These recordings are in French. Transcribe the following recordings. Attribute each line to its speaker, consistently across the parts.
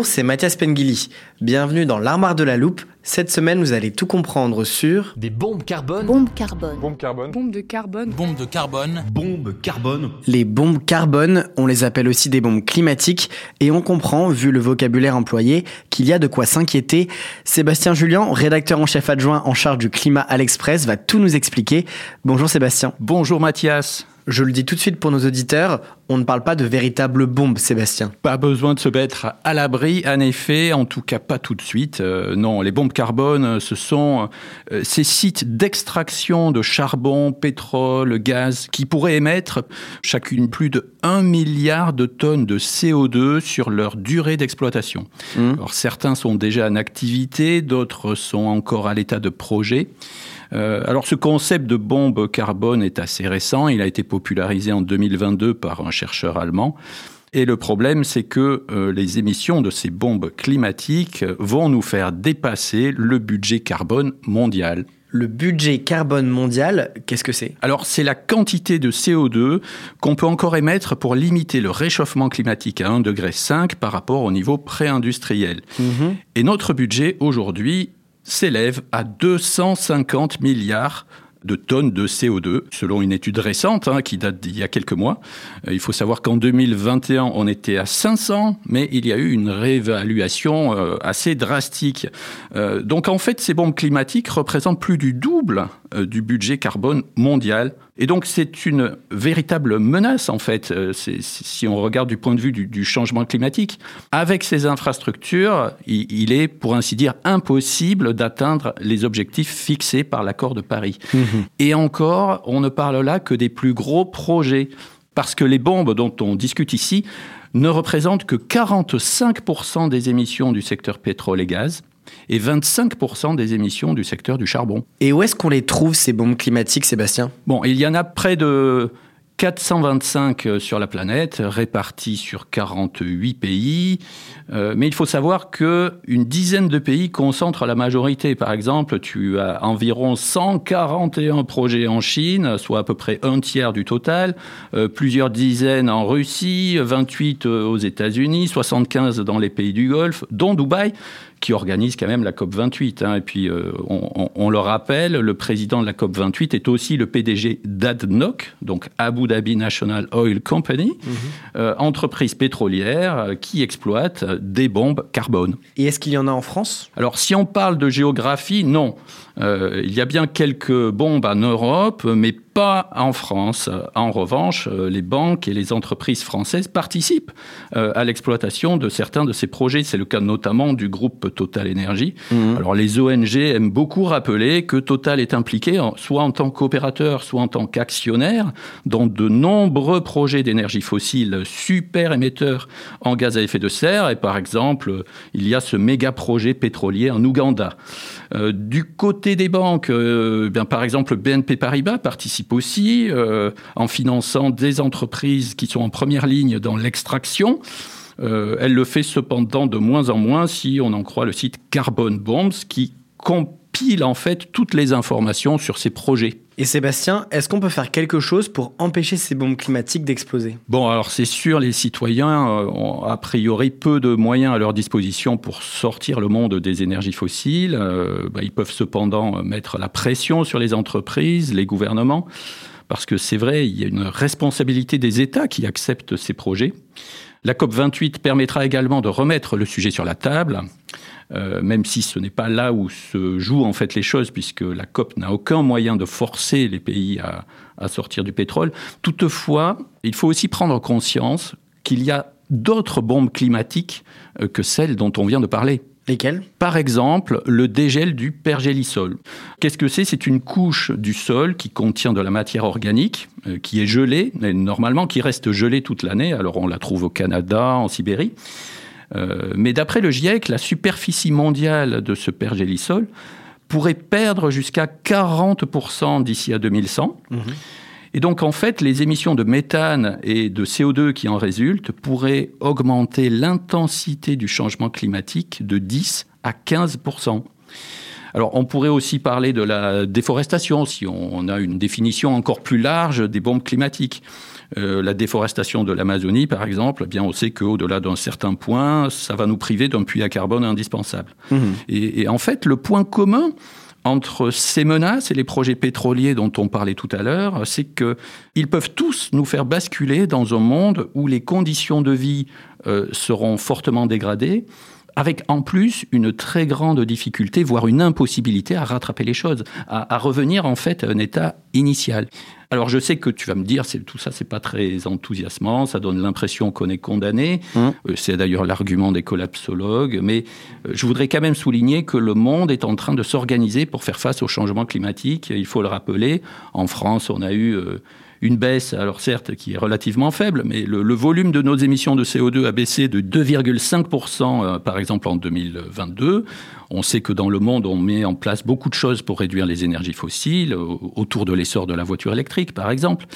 Speaker 1: Bonjour, c'est Mathias Pengili. Bienvenue dans l'armoire de la loupe. Cette semaine, vous allez tout comprendre sur
Speaker 2: Des bombes carbone.
Speaker 3: Bombe carbone.
Speaker 4: Bombe carbone.
Speaker 5: Bombe de carbone.
Speaker 2: Bombe de carbone.
Speaker 6: Bombe carbone.
Speaker 1: les bombes carbone. On les appelle aussi des bombes climatiques et on comprend, vu le vocabulaire employé, qu'il y a de quoi s'inquiéter. Sébastien Julien, rédacteur en chef adjoint en charge du climat à l'Express, va tout nous expliquer. Bonjour Sébastien.
Speaker 6: Bonjour Mathias.
Speaker 1: Je le dis tout de suite pour nos auditeurs, on ne parle pas de véritables bombes, Sébastien.
Speaker 6: Pas besoin de se mettre à l'abri, en effet, en tout cas pas tout de suite. Euh, non, les bombes carbone, euh, ce sont euh, ces sites d'extraction de charbon, pétrole, gaz, qui pourraient émettre chacune plus de 1 milliard de tonnes de CO2 sur leur durée d'exploitation.
Speaker 1: Mmh.
Speaker 6: Alors certains sont déjà en activité, d'autres sont encore à l'état de projet. Euh, alors ce concept de bombe carbone est assez récent, il a été popularisé en 2022 par un chercheur allemand. Et le problème, c'est que euh, les émissions de ces bombes climatiques vont nous faire dépasser le budget carbone mondial.
Speaker 1: Le budget carbone mondial, qu'est-ce que c'est?
Speaker 6: Alors, c'est la quantité de CO2 qu'on peut encore émettre pour limiter le réchauffement climatique à 1,5 degré par rapport au niveau pré-industriel. Et notre budget aujourd'hui s'élève à 250 milliards de tonnes de CO2, selon une étude récente hein, qui date d'il y a quelques mois. Euh, il faut savoir qu'en 2021, on était à 500, mais il y a eu une réévaluation euh, assez drastique. Euh, donc en fait, ces bombes climatiques représentent plus du double du budget carbone mondial. Et donc c'est une véritable menace en fait, euh, si on regarde du point de vue du, du changement climatique. Avec ces infrastructures, il, il est, pour ainsi dire, impossible d'atteindre les objectifs fixés par l'accord de Paris. Et encore, on ne parle là que des plus gros projets, parce que les bombes dont on discute ici ne représentent que 45% des émissions du secteur pétrole et gaz et 25% des émissions du secteur du charbon.
Speaker 1: Et où est-ce qu'on les trouve, ces bombes climatiques, Sébastien?
Speaker 6: Bon, il y en a près de 425 sur la planète, répartis sur 48 pays. Euh, mais il faut savoir que une dizaine de pays concentrent la majorité. Par exemple, tu as environ 141 projets en Chine, soit à peu près un tiers du total, euh, plusieurs dizaines en Russie, 28 aux États-Unis, 75 dans les pays du Golfe, dont Dubaï qui organise quand même la COP 28. hein. Et puis, euh, on le rappelle, le président de la COP 28 est aussi le PDG d'ADNOC, donc Abu Dhabi National Oil Company, euh, entreprise pétrolière euh, qui exploite des bombes carbone.
Speaker 1: Et est-ce qu'il y en a en France?
Speaker 6: Alors, si on parle de géographie, non. Euh, il y a bien quelques bombes en Europe, mais pas en France. En revanche, euh, les banques et les entreprises françaises participent euh, à l'exploitation de certains de ces projets. C'est le cas notamment du groupe Total Energy. Alors, les ONG aiment beaucoup rappeler que Total est impliqué, soit en tant qu'opérateur, soit en tant qu'actionnaire, dans de nombreux projets d'énergie fossile super émetteurs en gaz à effet de serre. Et par exemple, il y a ce méga projet pétrolier en Ouganda. Euh, du côté des banques, euh, bien, par exemple, BNP Paribas participe aussi euh, en finançant des entreprises qui sont en première ligne dans l'extraction. Euh, elle le fait cependant de moins en moins si on en croit le site Carbon Bombs qui compile en fait toutes les informations sur ces projets.
Speaker 1: Et Sébastien, est-ce qu'on peut faire quelque chose pour empêcher ces bombes climatiques d'exploser?
Speaker 6: Bon, alors c'est sûr, les citoyens euh, ont a priori peu de moyens à leur disposition pour sortir le monde des énergies fossiles. Euh, bah, ils peuvent cependant mettre la pression sur les entreprises, les gouvernements, parce que c'est vrai, il y a une responsabilité des États qui acceptent ces projets. La COP28 permettra également de remettre le sujet sur la table. Euh, même si ce n'est pas là où se jouent en fait les choses, puisque la COP n'a aucun moyen de forcer les pays à, sortir du pétrole. Toutefois, il faut aussi prendre conscience qu'il y a d'autres bombes climatiques euh, que celles dont on vient de parler.
Speaker 1: Lesquelles
Speaker 6: Par exemple, le dégel du pergélisol. Qu'est-ce que c'est? C'est une couche du sol qui contient de la matière organique, euh, qui est gelée, et normalement qui reste gelée toute l'année. Alors on la trouve au Canada, en Sibérie. Euh, mais d'après le GIEC, la superficie mondiale de ce pergélisol pourrait perdre jusqu'à 40% d'ici à 2100. Et donc, en fait, les émissions de méthane et de CO2 qui en résultent pourraient augmenter l'intensité du changement climatique de 10 à 15% alors, on pourrait aussi parler de la déforestation, si on a une définition encore plus large des bombes climatiques. Euh, la déforestation de l'Amazonie, par exemple, eh bien, on sait qu'au-delà d'un certain point, ça va nous priver d'un puits à carbone indispensable. Mmh. Et, et, en fait, le point commun entre ces menaces et les projets pétroliers dont on parlait tout à l'heure, c'est qu'ils peuvent tous nous faire basculer dans un monde où les conditions de vie euh, seront fortement dégradées, avec en plus une très grande difficulté, voire une impossibilité à rattraper les choses, à, à revenir en fait à un état initial. Alors je sais que tu vas me dire, c'est tout ça, c'est pas très enthousiasmant, ça donne l'impression qu'on est condamné. Mmh. Euh, c'est d'ailleurs l'argument des collapsologues, mais euh, je voudrais quand même souligner que le monde est en train de s'organiser pour faire face au changement climatique. Il faut le rappeler. En France, on a eu euh, une baisse, alors certes, qui est relativement faible, mais le, volume de nos émissions de CO2 a baissé de 2,5% euh, par exemple en 2022. On sait que dans le monde, on met en place beaucoup de choses pour réduire les énergies fossiles, autour de l'essor de la voiture électrique, par exemple.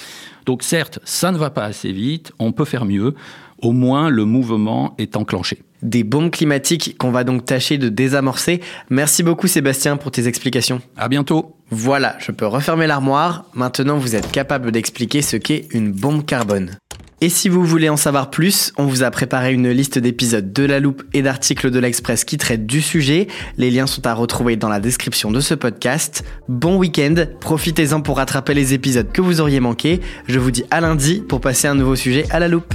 Speaker 6: Donc certes, ça ne va pas assez vite, on peut faire mieux. Au moins, le mouvement est enclenché
Speaker 1: des bombes climatiques qu'on va donc tâcher de désamorcer. Merci beaucoup Sébastien pour tes explications.
Speaker 6: À bientôt.
Speaker 1: Voilà, je peux refermer l'armoire. Maintenant, vous êtes capable d'expliquer ce qu'est une bombe carbone. Et si vous voulez en savoir plus, on vous a préparé une liste d'épisodes de la loupe et d'articles de l'Express qui traitent du sujet. Les liens sont à retrouver dans la description de ce podcast. Bon week-end, profitez-en pour rattraper les épisodes que vous auriez manqués. Je vous dis à lundi pour passer un nouveau sujet à la loupe.